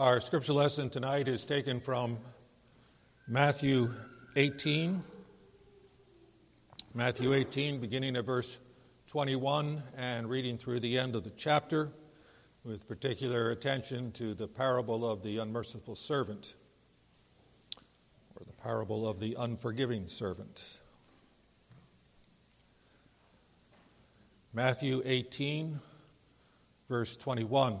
Our scripture lesson tonight is taken from Matthew 18. Matthew 18, beginning at verse 21 and reading through the end of the chapter, with particular attention to the parable of the unmerciful servant, or the parable of the unforgiving servant. Matthew 18, verse 21.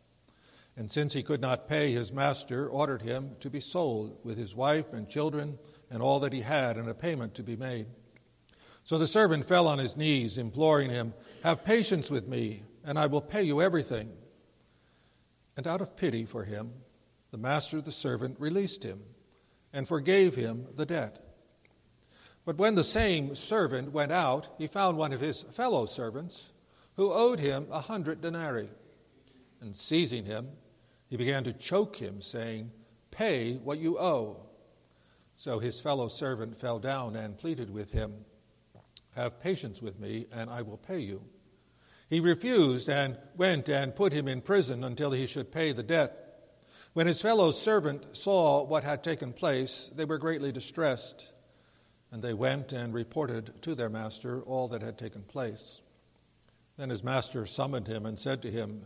And since he could not pay, his master ordered him to be sold with his wife and children and all that he had, and a payment to be made. So the servant fell on his knees, imploring him, Have patience with me, and I will pay you everything. And out of pity for him, the master of the servant released him and forgave him the debt. But when the same servant went out, he found one of his fellow servants who owed him a hundred denarii. And seizing him, he began to choke him, saying, Pay what you owe. So his fellow servant fell down and pleaded with him, Have patience with me, and I will pay you. He refused and went and put him in prison until he should pay the debt. When his fellow servant saw what had taken place, they were greatly distressed, and they went and reported to their master all that had taken place. Then his master summoned him and said to him,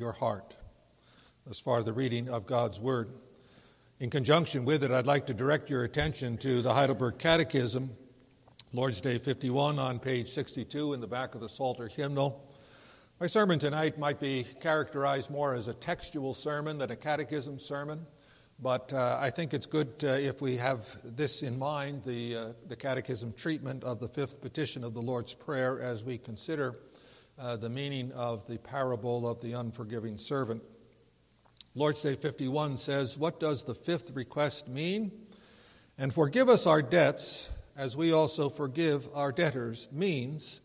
your heart. As far as the reading of God's Word. In conjunction with it, I'd like to direct your attention to the Heidelberg Catechism, Lord's Day 51 on page 62 in the back of the Psalter hymnal. My sermon tonight might be characterized more as a textual sermon than a catechism sermon, but uh, I think it's good uh, if we have this in mind the, uh, the catechism treatment of the fifth petition of the Lord's Prayer as we consider uh, the meaning of the parable of the unforgiving servant. Lord's Day 51 says, What does the fifth request mean? And forgive us our debts as we also forgive our debtors means,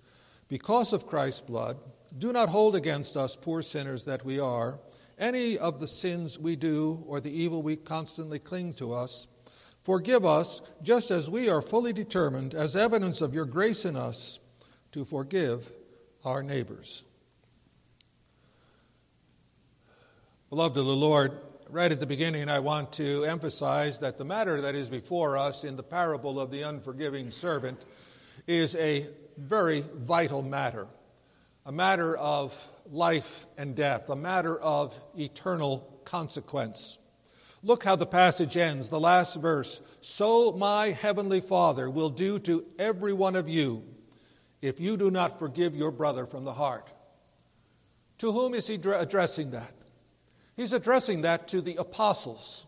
because of Christ's blood, do not hold against us, poor sinners that we are, any of the sins we do or the evil we constantly cling to us. Forgive us, just as we are fully determined, as evidence of your grace in us, to forgive our neighbors. Beloved of the Lord, right at the beginning, I want to emphasize that the matter that is before us in the parable of the unforgiving servant is a very vital matter, a matter of life and death, a matter of eternal consequence. Look how the passage ends, the last verse. So my heavenly Father will do to every one of you if you do not forgive your brother from the heart. To whom is he addressing that? He's addressing that to the apostles.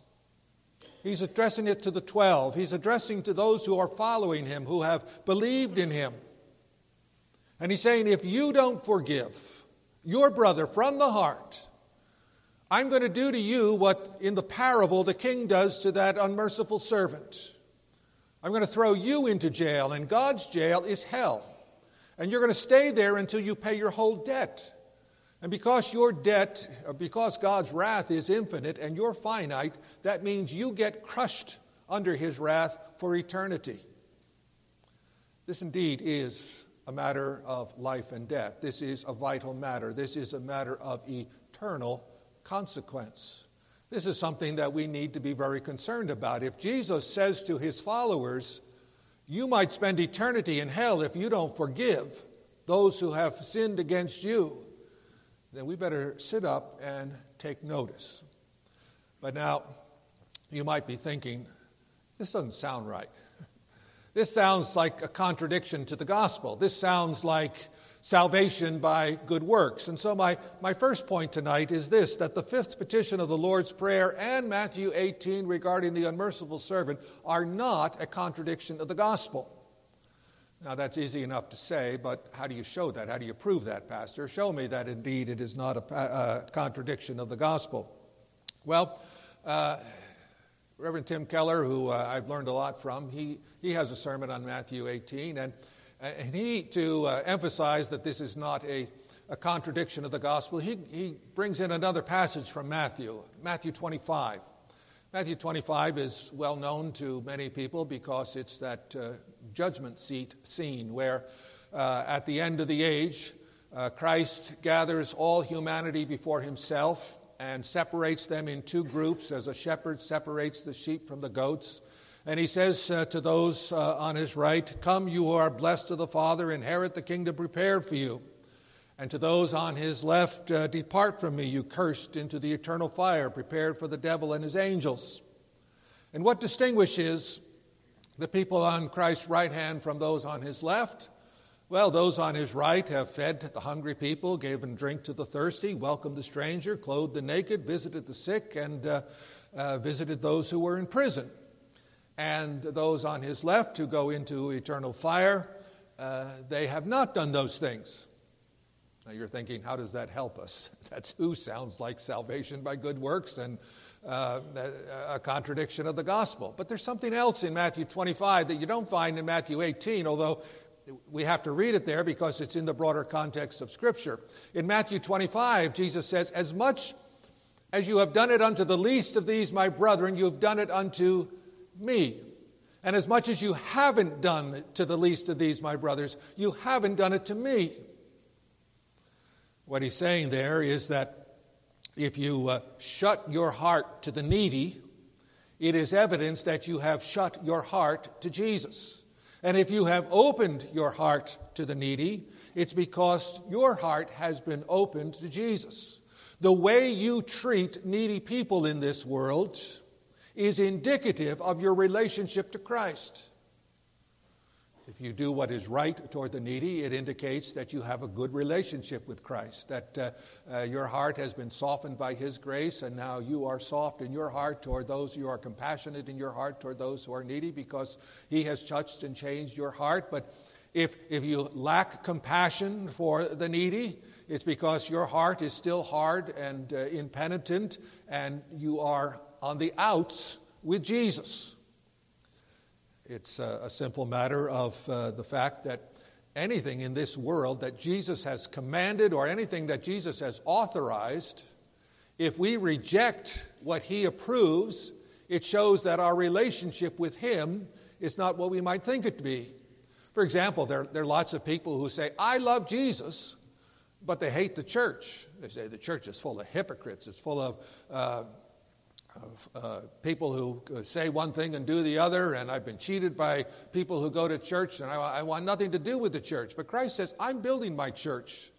He's addressing it to the 12. He's addressing to those who are following him, who have believed in him. And he's saying, if you don't forgive your brother from the heart, I'm going to do to you what in the parable the king does to that unmerciful servant. I'm going to throw you into jail, and God's jail is hell. And you're going to stay there until you pay your whole debt. And because your debt, uh, because God's wrath is infinite and you're finite, that means you get crushed under his wrath for eternity. This indeed is a matter of life and death. This is a vital matter. This is a matter of eternal consequence. This is something that we need to be very concerned about. If Jesus says to his followers, you might spend eternity in hell if you don't forgive those who have sinned against you. Then we better sit up and take notice. But now, you might be thinking, This doesn't sound right. This sounds like a contradiction to the gospel. This sounds like salvation by good works. And so, my, my first point tonight is this that the fifth petition of the Lord's Prayer and Matthew 18 regarding the unmerciful servant are not a contradiction of the gospel. Now, that's easy enough to say, but how do you show that? How do you prove that, Pastor? Show me that indeed it is not a, a contradiction of the gospel. Well, uh, Reverend Tim Keller, who uh, I've learned a lot from, he, he has a sermon on Matthew 18, and, and he, to uh, emphasize that this is not a, a contradiction of the gospel, he, he brings in another passage from Matthew, Matthew 25. Matthew 25 is well known to many people because it's that uh, judgment seat scene where, uh, at the end of the age, uh, Christ gathers all humanity before himself and separates them in two groups as a shepherd separates the sheep from the goats. And he says uh, to those uh, on his right, Come, you who are blessed of the Father, inherit the kingdom prepared for you. And to those on his left, uh, Depart from me, you cursed, into the eternal fire prepared for the devil and his angels. And what distinguishes the people on Christ's right hand from those on his left? Well, those on his right have fed the hungry people, given drink to the thirsty, welcomed the stranger, clothed the naked, visited the sick, and uh, uh, visited those who were in prison. And those on his left who go into eternal fire, uh, they have not done those things. Now you're thinking, how does that help us? That's who sounds like salvation by good works and uh, a contradiction of the gospel. But there's something else in Matthew 25 that you don't find in Matthew 18, although we have to read it there because it's in the broader context of Scripture. In Matthew 25, Jesus says, As much as you have done it unto the least of these, my brethren, you have done it unto me. And as much as you haven't done it to the least of these, my brothers, you haven't done it to me. What he's saying there is that if you uh, shut your heart to the needy, it is evidence that you have shut your heart to Jesus. And if you have opened your heart to the needy, it's because your heart has been opened to Jesus. The way you treat needy people in this world is indicative of your relationship to Christ. If you do what is right toward the needy, it indicates that you have a good relationship with Christ, that uh, uh, your heart has been softened by His grace, and now you are soft in your heart toward those, you are compassionate in your heart toward those who are needy because He has touched and changed your heart. But if, if you lack compassion for the needy, it's because your heart is still hard and uh, impenitent, and you are on the outs with Jesus. It's a, a simple matter of uh, the fact that anything in this world that Jesus has commanded or anything that Jesus has authorized, if we reject what he approves, it shows that our relationship with him is not what we might think it to be. For example, there, there are lots of people who say, I love Jesus, but they hate the church. They say the church is full of hypocrites, it's full of uh, uh, people who say one thing and do the other, and I've been cheated by people who go to church, and I, I want nothing to do with the church. But Christ says, I'm building my church.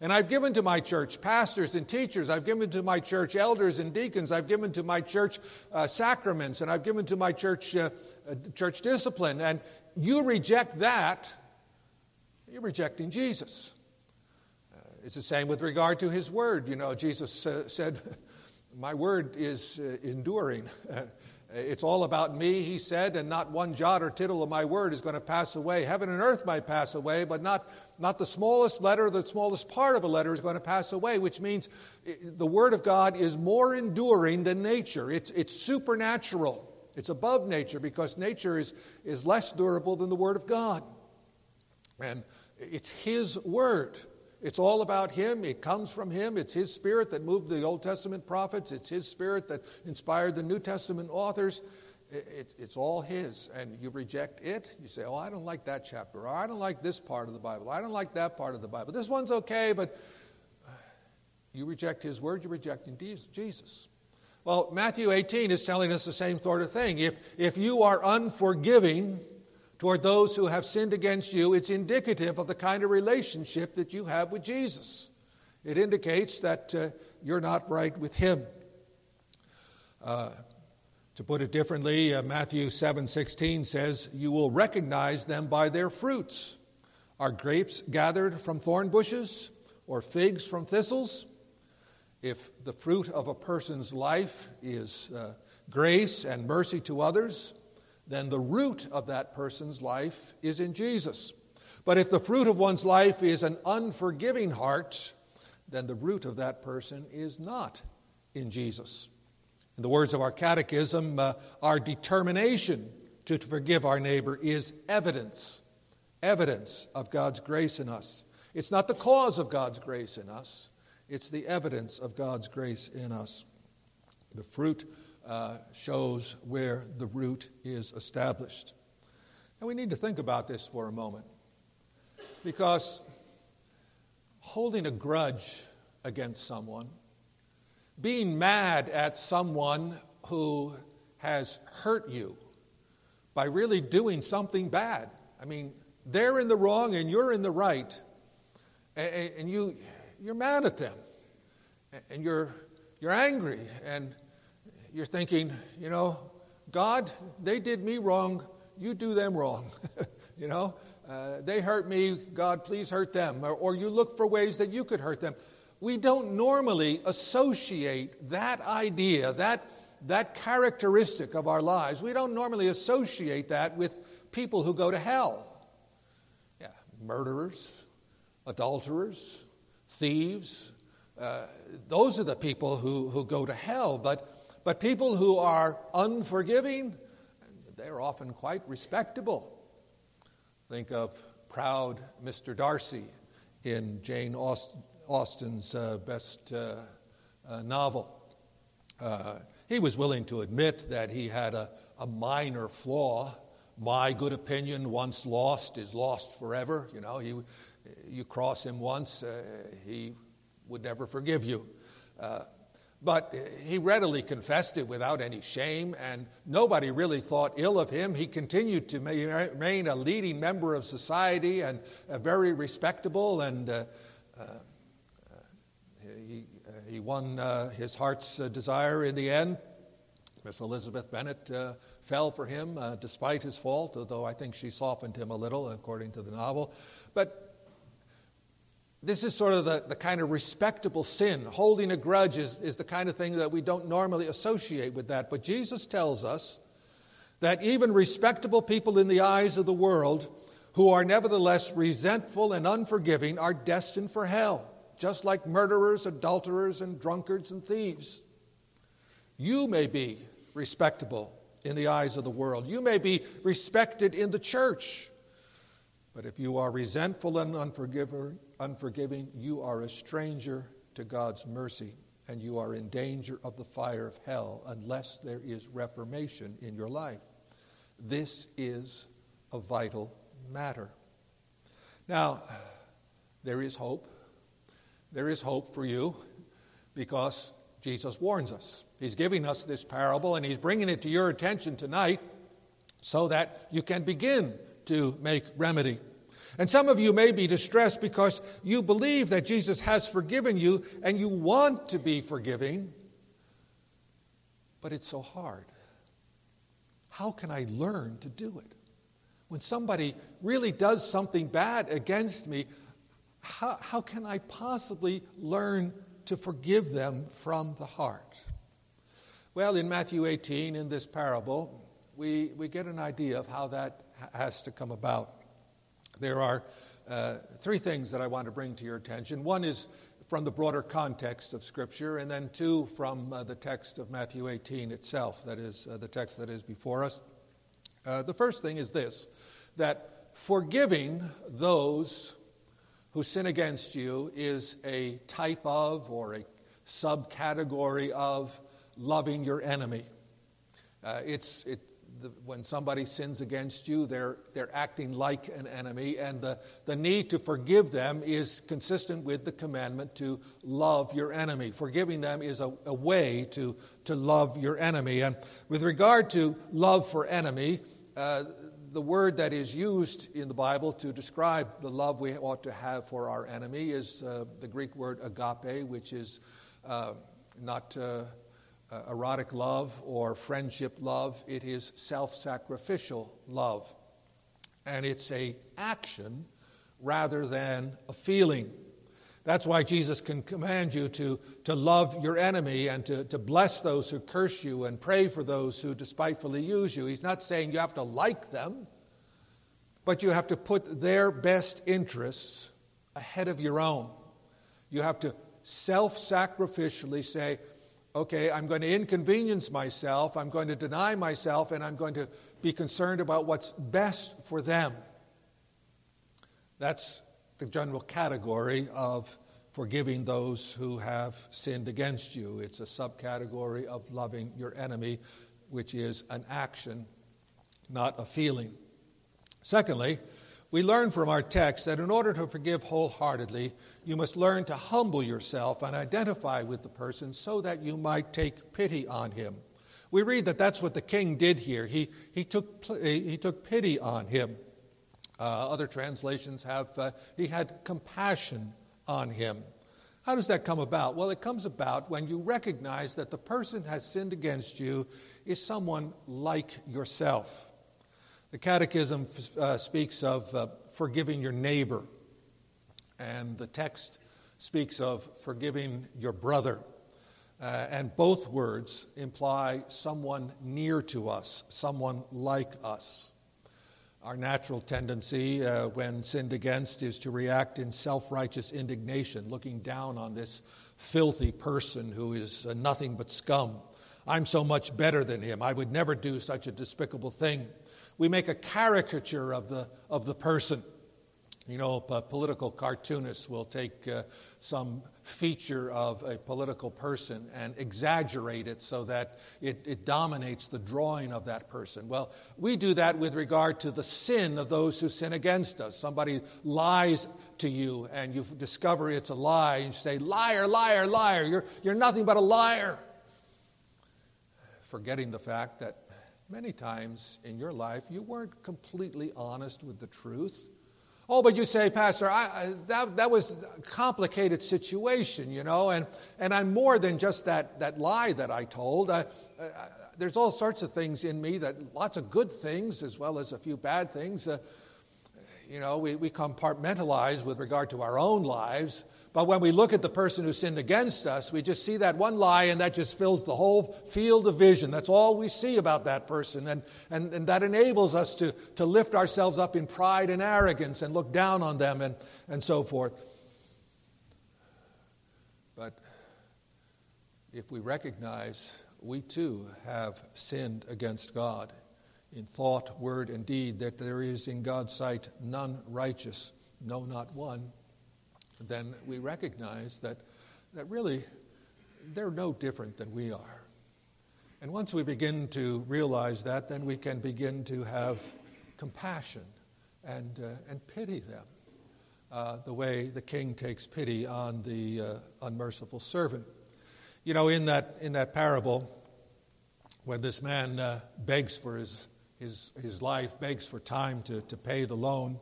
And I've given to my church pastors and teachers. I've given to my church elders and deacons. I've given to my church uh, sacraments. And I've given to my church uh, uh, church discipline. And you reject that, you're rejecting Jesus. Uh, it's the same with regard to his word. You know, Jesus uh, said, My word is uh, enduring. it's all about me, he said, and not one jot or tittle of my word is going to pass away. Heaven and earth might pass away, but not, not the smallest letter, the smallest part of a letter is going to pass away, which means uh, the word of God is more enduring than nature. It's, it's supernatural, it's above nature because nature is, is less durable than the word of God. And it's his word. It's all about Him. It comes from Him. It's His Spirit that moved the Old Testament prophets. It's His Spirit that inspired the New Testament authors. It's all His. And you reject it. You say, Oh, I don't like that chapter. Or I don't like this part of the Bible. I don't like that part of the Bible. This one's okay, but uh, you reject His word, you're rejecting Jesus. Well, Matthew 18 is telling us the same sort of thing. If, if you are unforgiving, toward those who have sinned against you, it's indicative of the kind of relationship that you have with Jesus. It indicates that uh, you're not right with Him. Uh, To put it differently, uh, Matthew 7:16 says, "You will recognize them by their fruits. Are grapes gathered from thorn bushes or figs from thistles?" If the fruit of a person's life is uh, grace and mercy to others, then the root of that person's life is in Jesus. But if the fruit of one's life is an unforgiving heart, then the root of that person is not in Jesus. In the words of our catechism, uh, our determination to forgive our neighbor is evidence, evidence of God's grace in us. It's not the cause of God's grace in us, it's the evidence of God's grace in us. The fruit uh, shows where the root is established. And we need to think about this for a moment because holding a grudge against someone being mad at someone who has hurt you by really doing something bad. I mean, they're in the wrong and you're in the right, and, you, you're mad at them, and you're, you're angry, and you're thinking, you know, God, they did me wrong, you do them wrong. you know, uh, they hurt me, God, please hurt them. Or, or you look for ways that you could hurt them we don't normally associate that idea, that, that characteristic of our lives, we don't normally associate that with people who go to hell. Yeah, murderers, adulterers, thieves, uh, those are the people who, who go to hell. But, but people who are unforgiving, they're often quite respectable. Think of proud Mr. Darcy in Jane Austen's uh, best uh, uh, novel. Uh, he was willing to admit that he had a, a minor flaw. My good opinion, once lost, is lost forever. You know, he, you cross him once, uh, he would never forgive you. Uh, but he readily confessed it without any shame, and nobody really thought ill of him. He continued to remain a leading member of society and a very respectable and uh, uh, he, uh, he won uh, his heart's uh, desire in the end. Miss Elizabeth Bennet uh, fell for him uh, despite his fault, although I think she softened him a little, according to the novel. But this is sort of the, the kind of respectable sin. Holding a grudge is, is the kind of thing that we don't normally associate with that. But Jesus tells us that even respectable people in the eyes of the world who are nevertheless resentful and unforgiving are destined for hell just like murderers, adulterers, and drunkards and thieves. You may be respectable in the eyes of the world. You may be respected in the church. But if you are resentful and unforgiving, you are a stranger to God's mercy, and you are in danger of the fire of hell unless there is reformation in your life. This is a vital matter. Now, there is hope there is hope for you because Jesus warns us. He's giving us this parable and he's bringing it to your attention tonight so that you can begin to make remedy. And some of you may be distressed because you believe that Jesus has forgiven you and you want to be forgiving, but it's so hard. How can I learn to do it? When somebody really does something bad against me, how, how can I possibly learn to forgive them from the heart? Well, in Matthew 18, in this parable, we, we get an idea of how that has to come about. There are uh, three things that I want to bring to your attention. One is from the broader context of Scripture, and then two from uh, the text of Matthew 18 itself, that is, uh, the text that is before us. Uh, the first thing is this that forgiving those who sin against you is a type of or a subcategory of loving your enemy. Uh, it's, it, the, when somebody sins against you, they're, they're acting like an enemy, and the, the need to forgive them is consistent with the commandment to love your enemy. Forgiving them is a, a way to, to love your enemy. And with regard to love for enemy, uh, the word that is used in the Bible to describe the love we ought to have for our enemy is uh, the Greek word agape, which is uh, not uh, erotic love or friendship love, it is self sacrificial love. And it's a action rather than a feeling. That's why Jesus can command you to, to love your enemy and to, to bless those who curse you and pray for those who despitefully use you. He's not saying you have to like them, but you have to put their best interests ahead of your own. You have to self sacrificially say, okay, I'm going to inconvenience myself, I'm going to deny myself, and I'm going to be concerned about what's best for them. That's the general category of forgiving those who have sinned against you. It's a subcategory of loving your enemy, which is an action, not a feeling. Secondly, we learn from our text that in order to forgive wholeheartedly, you must learn to humble yourself and identify with the person so that you might take pity on him. We read that that's what the king did here. He, he, took, he took pity on him. Uh, other translations have, uh, he had compassion on him. How does that come about? Well, it comes about when you recognize that the person has sinned against you is someone like yourself. The Catechism uh, speaks of uh, forgiving your neighbor, and the text speaks of forgiving your brother. Uh, and both words imply someone near to us, someone like us. Our natural tendency uh, when sinned against is to react in self righteous indignation, looking down on this filthy person who is uh, nothing but scum. I'm so much better than him. I would never do such a despicable thing we make a caricature of the, of the person. You know, political cartoonists will take uh, some feature of a political person and exaggerate it so that it, it dominates the drawing of that person. Well, we do that with regard to the sin of those who sin against us. Somebody lies to you and you discover it's a lie and you say, Liar, liar, liar, you're, you're nothing but a liar. Forgetting the fact that Many times in your life, you weren't completely honest with the truth. Oh, but you say, Pastor, I, I, that, that was a complicated situation, you know, and, and I'm more than just that, that lie that I told. I, there's all sorts of things in me that lots of good things as well as a few bad things. Uh, you know, we, we compartmentalize with regard to our own lives. But when we look at the person who sinned against us, we just see that one lie and that just fills the whole field of vision. That's all we see about that person. And, and, and that enables us to, to lift ourselves up in pride and arrogance and look down on them and, and so forth. But if we recognize we too have sinned against God in thought, word, and deed, that there is in God's sight none righteous, no, not one then we recognize that, that really they're no different than we are. And once we begin to realize that, then we can begin to have compassion and, uh, and pity them. Uh, the way the king takes pity on the uh, unmerciful servant. You know, in that, in that parable, when this man uh, begs for his, his, his life, begs for time to, to pay the loan,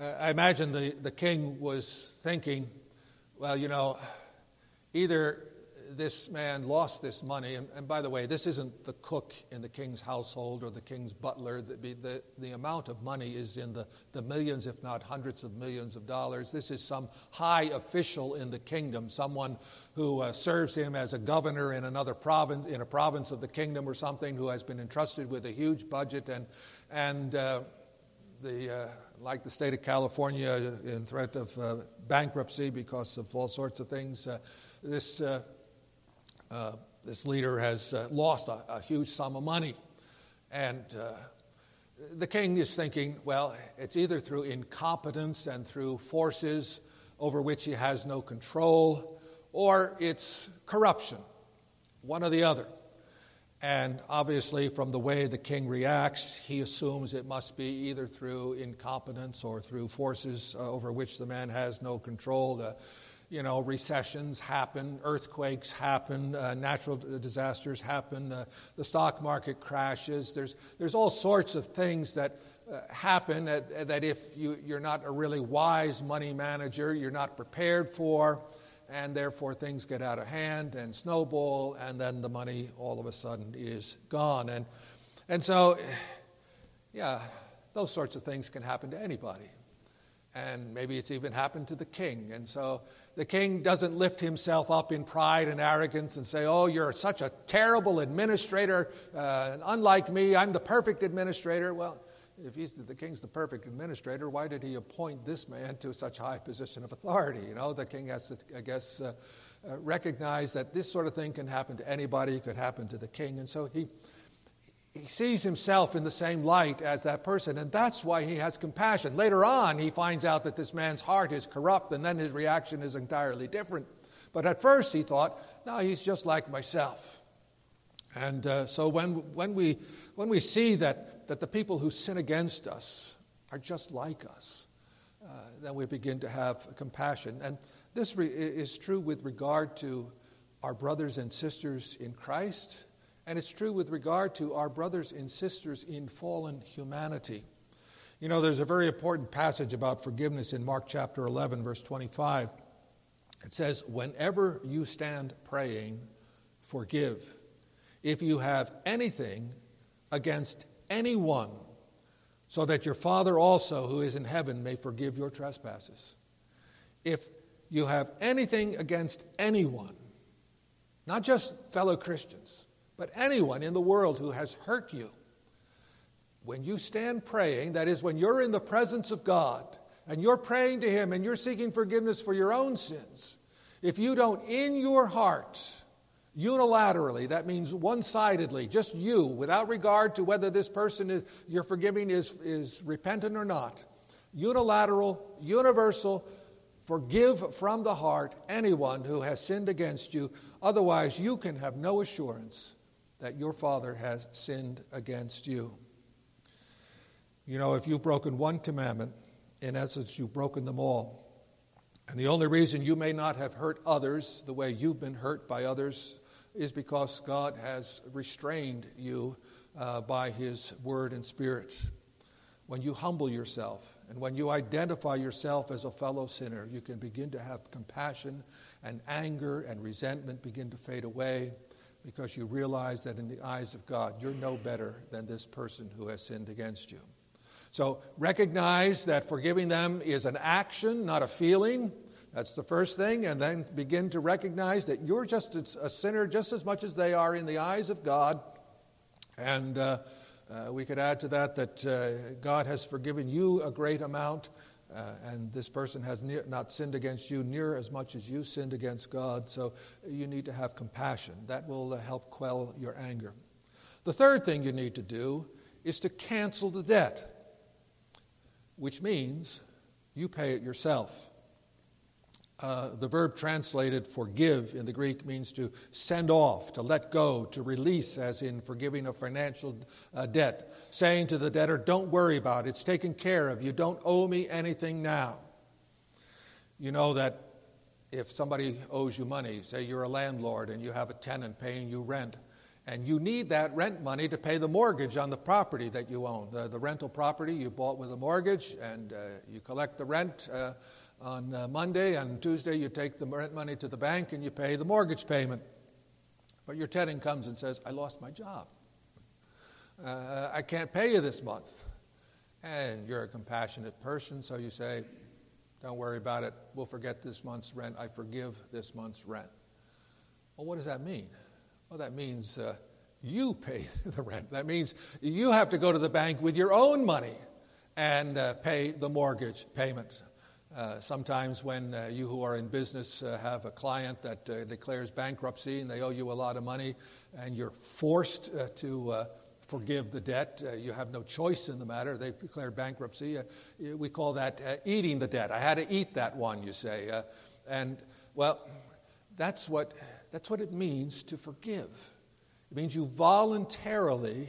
I imagine the, the king was thinking, well, you know, either this man lost this money, and, and, by the way, this isn't the cook in the king's household or the king's butler. The, the, the amount of money is in the, the millions, if not hundreds of millions of dollars. This is some high official in the kingdom, someone who uh, serves him as a governor in another province, in a province of the kingdom or something, who has been entrusted with a huge budget, and, and uh, the. Uh, like the state of California, in threat of uh, bankruptcy because of all sorts of things. Uh, this, uh, uh this leader has uh, lost a, a, huge sum of money. And uh, the king is thinking, well, it's either through incompetence and through forces over which he has no control, or it's corruption, one or the other. And obviously, from the way the king reacts, he assumes it must be either through incompetence or through forces uh, over which the man has no control. The, you know, recessions happen, earthquakes happen, uh, natural disasters happen, uh, the stock market crashes. There's, there's all sorts of things that uh, happen that, that if you, you're not a really wise money manager, you're not prepared for. And therefore things get out of hand and snowball, and then the money all of a sudden is gone. And, and so, yeah, those sorts of things can happen to anybody. And maybe it's even happened to the king. And so the king doesn't lift himself up in pride and arrogance and say, Oh, you're such a terrible administrator. Uh, unlike me, I'm the perfect administrator. Well, if he's the king's the perfect administrator, why did he appoint this man to such high position of authority? You know, the king has to, I guess, uh, uh, recognize that this sort of thing can happen to anybody. It could happen to the king. And so he, he sees himself in the same light as that person, and that's why he has compassion. Later on, he finds out that this man's heart is corrupt, and then his reaction is entirely different. But at first, he thought, no, he's just like myself. And uh, so when, when, we, when we see that, that the people who sin against us are just like us, uh, then we begin to have compassion. And this re- is true with regard to our brothers and sisters in Christ and it's true with regard to our brothers and sisters in fallen humanity. You know, there's a very important passage about forgiveness in Mark chapter 11, verse 25. It says, Whenever you stand praying, forgive. If you have anything against anyone, so that your Father also, who is in heaven, may forgive your trespasses. If you have anything against anyone, not just fellow Christians, but anyone in the world who has hurt you. When you stand praying, that is, when you're in the presence of God and you're praying to Him and you're seeking forgiveness for your own sins, if you don't, in your heart, unilaterally, that means one sidedly, just you, without regard to whether this person is, you're forgiving is, is repentant or not, unilateral, universal, forgive from the heart anyone who has sinned against you. Otherwise, you can have no assurance that your father has sinned against you. You know, if you've broken one commandment, in essence, you've broken them all. And the only reason you may not have hurt others the way you've been hurt by others is because God has restrained you uh, by His word and spirit. When you humble yourself and when you identify yourself as a fellow sinner, you can begin to have compassion and anger and resentment begin to fade away because you realize that in the eyes of God, you're no better than this person who has sinned against you. So recognize that forgiving them is an action, not a feeling. That's the first thing. And then begin to recognize that you're just a sinner just as much as they are in the eyes of God. And uh, uh, we could add to that that uh, God has forgiven you a great amount. Uh, and this person has not sinned against you near as much as you sinned against God, so you need to have compassion. That will uh, help quell your anger. The third thing you need to do is to cancel the debt, which means you pay it yourself. Uh, the verb translated forgive in the Greek means to send off, to let go, to release, as in forgiving a financial uh, debt, saying to the debtor, Don't worry about it, it's taken care of. You don't owe me anything now. You know that if somebody owes you money, say you're a landlord and you have a tenant paying you rent, and you need that rent money to pay the mortgage on the property that you own, the, the rental property you bought with a mortgage, and uh, you collect the rent uh, on uh, Monday. and Tuesday, you take the rent money to the bank and you pay the mortgage payment. But your tenant comes and says, I lost my job. Uh, I can't pay you this month. And you're a compassionate person, so you say, Don't worry about it. We'll forget this month's rent. I forgive this month's rent. Well, what does that mean? Well, that means uh, you pay the rent. That means you have to go to the bank with your own money and uh, pay the mortgage payment. Uh, sometimes, when uh, you who are in business uh, have a client that uh, declares bankruptcy and they owe you a lot of money, and you're forced uh, to forgive the debt, you have no choice in the matter. They've declared bankruptcy. we call that eating the debt. I had to eat that one, you say. and, well, that's what, that's what it means to forgive. It means you voluntarily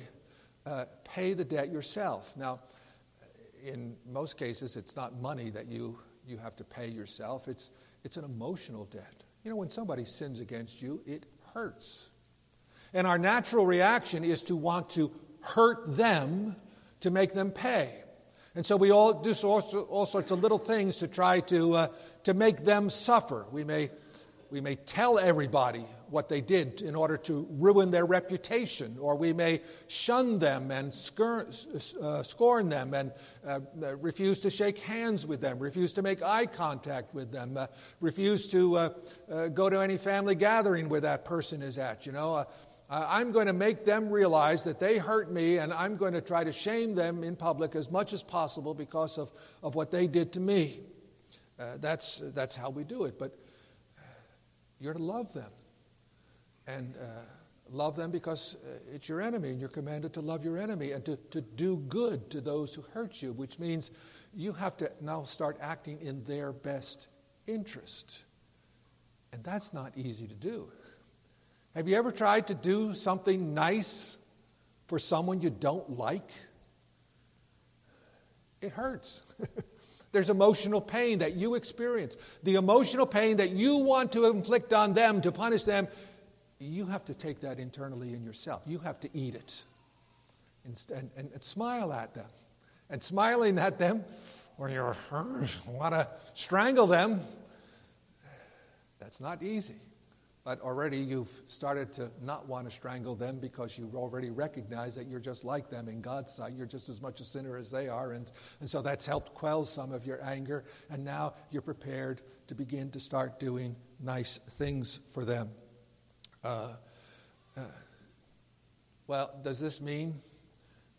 pay the debt yourself. Now, in most cases, it's not money that you you have to pay yourself. It's, it's an emotional debt. You know, when somebody sins against you, it hurts. And our natural reaction is to want to hurt them to make them pay. And so we all do all, sorts of little things to try to, uh, to make them suffer. We may we may tell everybody what they did in order to ruin their reputation, or we may shun them and uh, scorn them and uh, uh, refuse to shake hands with them, refuse to make eye contact with them, uh, refuse to uh, uh, go to any family gathering where that person is at. You know, I'm going to make them realize that they hurt me, and I'm going to try to shame them in public as much as possible because of, of what they did to me. that's, that's how we do it. But you're to love them. And uh, love them because uh, it's your enemy, and you're commanded to love your enemy and to, to do good to those who hurt you, which means you have to now start acting in their best interest. And that's not easy to do. Have you ever tried to do something nice for someone you don't like? It hurts. There's emotional pain that you experience. The emotional pain that you want to inflict on them, to punish them, you have to take that internally in yourself. You have to eat it and, and, and smile at them. And smiling at them when you want to strangle them, that's not easy. But already you've started to not want to strangle them because you already recognize that you're just like them in God's sight. You're just as much a sinner as they are. And, and so that's helped quell some of your anger. And now you're prepared to begin to start doing nice things for them. Uh, uh, well, does this mean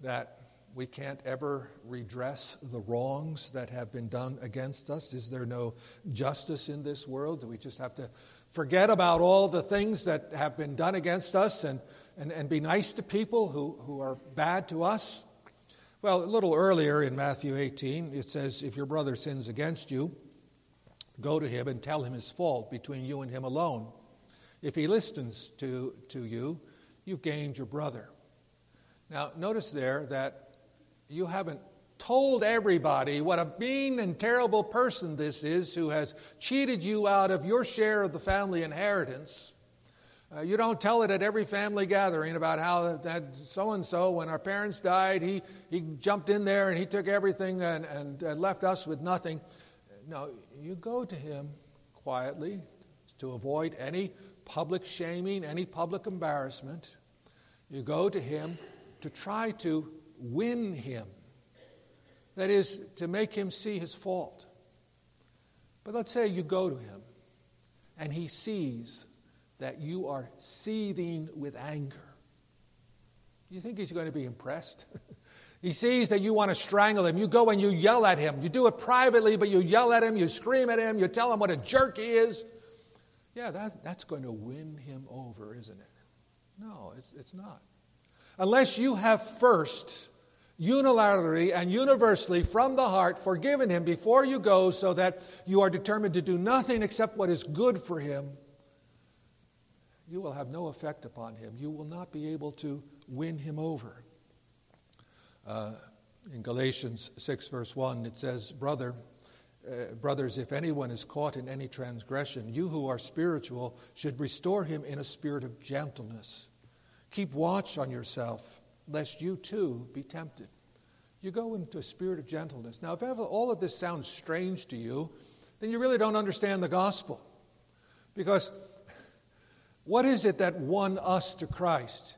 that we can't ever redress the wrongs that have been done against us? Is there no justice in this world? Do we just have to forget about all the things that have been done against us and, and, and be nice to people who, who are bad to us? Well, a little earlier in Matthew 18, it says, If your brother sins against you, go to him and tell him his fault between you and him alone. If he listens to, to you, you've gained your brother. Now, notice there that you haven't told everybody what a mean and terrible person this is who has cheated you out of your share of the family inheritance. Uh, you don't tell it at every family gathering about how that so and so, when our parents died, he, he jumped in there and he took everything and, and, and left us with nothing. No, you go to him quietly to avoid any public shaming, any public embarrassment. You go to him to try to win him that is, to make him see his fault. But let's say you go to him and he sees that you are seething with anger. You think he's going to be impressed? he sees that you want to strangle him. You go and you yell at him. You do it privately, but you yell at him, you scream at him, you tell him what a jerk he is. Yeah, that, that's going to win him over, isn't it? No, it's, it's not. Unless you have first unilaterally and universally from the heart forgiven him before you go so that you are determined to do nothing except what is good for him, you will have no effect upon him. You will not be able to win him over. Uh, in Galatians 6, verse 1, it says, Brother, uh, brothers, if anyone is caught in any transgression, you who are spiritual should restore him in a spirit of gentleness. Keep watch on yourself lest you too be tempted. You go into a spirit of gentleness. Now, if ever all of this sounds strange to you, then you really don't understand the gospel. Because what is it that won us to Christ?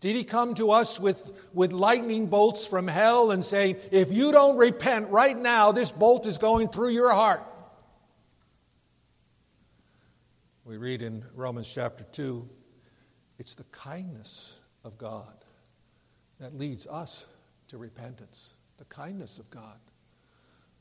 Did he come to us with, with lightning bolts from hell and say, if you don't repent right now, this bolt is going through your heart? We read in Romans chapter 2 it's the kindness of God that leads us to repentance, the kindness of God.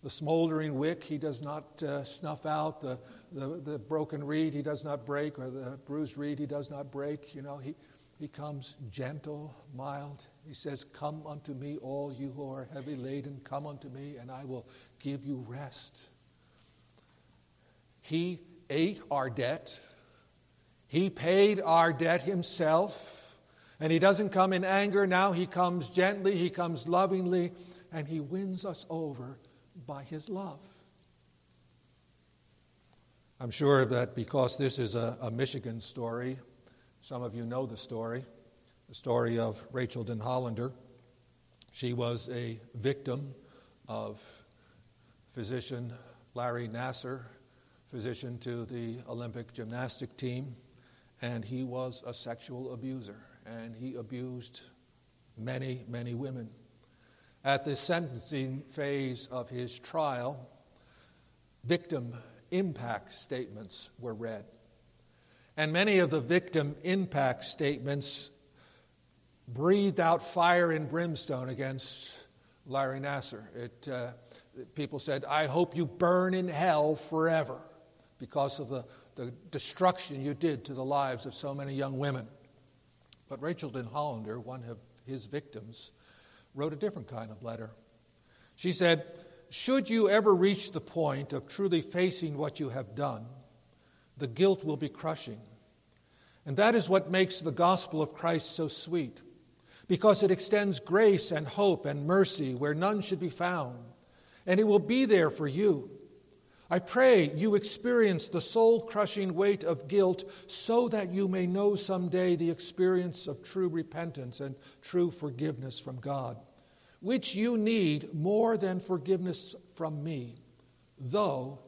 The smoldering wick he does not uh, snuff out, the, the, the broken reed he does not break, or the bruised reed he does not break. You know, he, he comes gentle, mild. He says, Come unto me, all you who are heavy laden, come unto me, and I will give you rest. He ate our debt, He paid our debt Himself. And he doesn't come in anger now, he comes gently, he comes lovingly, and he wins us over by his love. I'm sure that because this is a, a Michigan story, some of you know the story the story of Rachael Denhollander. She was a victim of physician Larry Nassar, physician to the Olympic gymnastic team, and he was a sexual abuser, and he abused many, many women. At the sentencing phase of his trial, victim impact statements were read. And many of the victim impact statements breathed out fire and brimstone against Larry Nassar. It, uh, people said, I hope you burn in hell forever because of the, the destruction you did to the lives of so many young women. But Rachael Denhollander, one of his victims, wrote a different kind of letter. She said, Should you ever reach the point of truly facing what you have done, the guilt will be crushing. And that is what makes the gospel of Christ so sweet, because it extends grace and hope and mercy where none should be found, and it will be there for you. I pray you experience the soul crushing weight of guilt so that you may know someday the experience of true repentance and true forgiveness from God, which you need more than forgiveness from me, though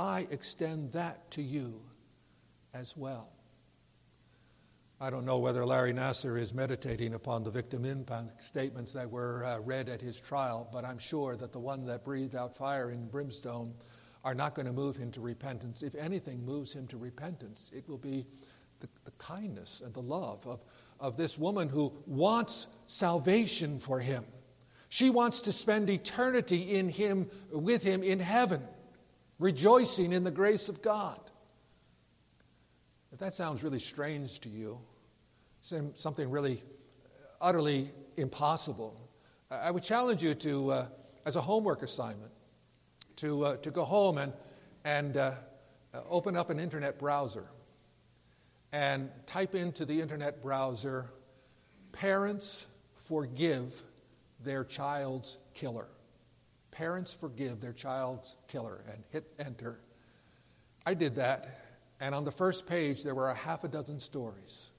I extend that to you as well. I don't know whether Larry Nassar is meditating upon the victim impact statements that were uh, read at his trial, but I'm sure that the one that breathed out fire and brimstone are not going to move him to repentance. If anything moves him to repentance, it will be the, the kindness and the love of, of this woman who wants salvation for him. She wants to spend eternity in him, with him in heaven, rejoicing in the grace of God. If that sounds really strange to you, something really utterly impossible, I would challenge you to, uh, as a homework assignment, to, uh, to go home and, and uh, open up an internet browser and type into the internet browser, parents forgive their child's killer. Parents forgive their child's killer and hit enter. I did that, and on the first page there were a half a dozen stories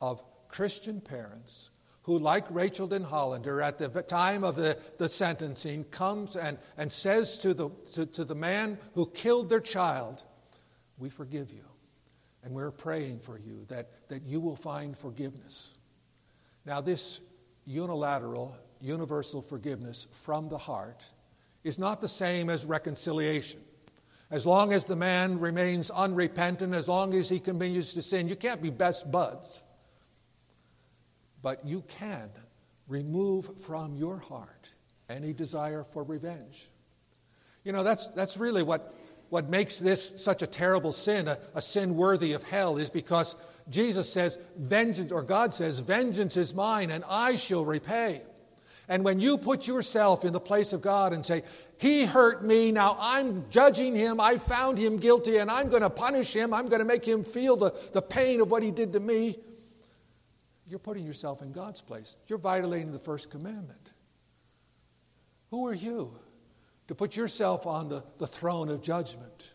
of Christian parents who, like Rachael Denhollander, at the time of the, the sentencing, comes and, and says to the, to, to the man who killed their child, We forgive you. And we're praying for you that, that you will find forgiveness. Now, this unilateral, universal forgiveness from the heart is not the same as reconciliation. As long as the man remains unrepentant, as long as he continues to sin, you can't be best buds but you can remove from your heart any desire for revenge. You know, that's, that's really what, what makes this such a terrible sin, a, a sin worthy of hell, is because Jesus says, Vengeance, or God says, Vengeance is mine, and I shall repay. And when you put yourself in the place of God and say, He hurt me, now I'm judging him, I found him guilty, and I'm going to punish him, I'm going to make him feel the, the pain of what he did to me, you're putting yourself in God's place. You're violating the first commandment. Who are you to put yourself on the, the throne of judgment?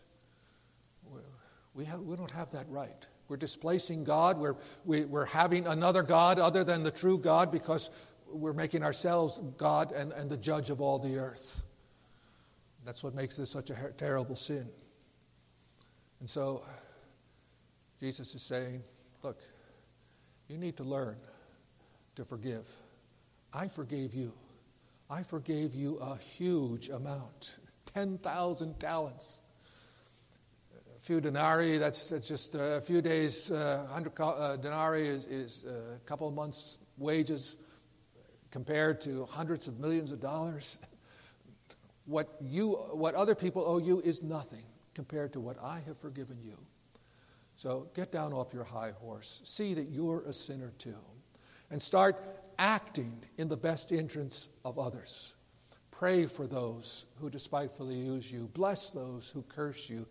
We, have, we don't have that right. We're displacing God. We're, we, are we are having another God other than the true God because we're making ourselves God and, and the judge of all the earth. That's what makes this such a terrible sin. And so, Jesus is saying, look, you need to learn to forgive. I forgave you. I forgave you a huge amount 10,000 talents. A few denarii, that's, that's just a few days, uh, 100 uh, denarii is, is a couple of months' wages compared to hundreds of millions of dollars. What, you, what other people owe you is nothing compared to what I have forgiven you. So get down off your high horse. See that you're a sinner too. And start acting in the best interests of others. Pray for those who despitefully use you. Bless those who curse you.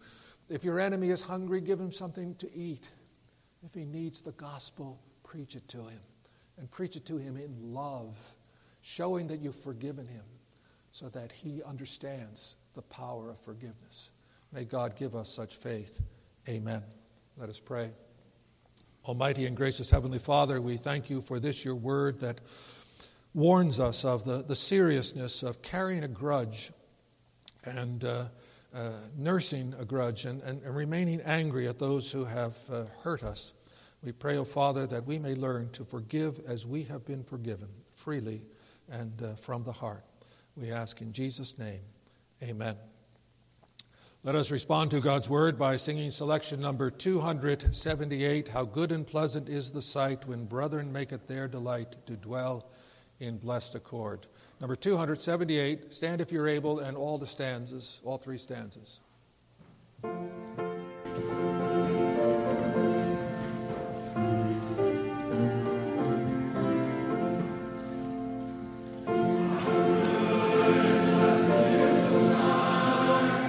If your enemy is hungry, give him something to eat. If he needs the gospel, preach it to him. And preach it to him in love, showing that you've forgiven him so that he understands the power of forgiveness. May God give us such faith. Amen. Let us pray. Almighty and gracious Heavenly Father, we thank you for this, your word that warns us of the, the seriousness of carrying a grudge and uh, uh, nursing a grudge and, and, and, remaining angry at those who have uh, hurt us. We pray, O oh Father, that we may learn to forgive as we have been forgiven, freely and uh, from the heart. We ask in Jesus' name, amen. Let us respond to God's word by singing selection number 278 How good and pleasant is the sight when brethren make it their delight to dwell in blessed accord. Number 278, stand if you're able, and all the stanzas, all three stanzas.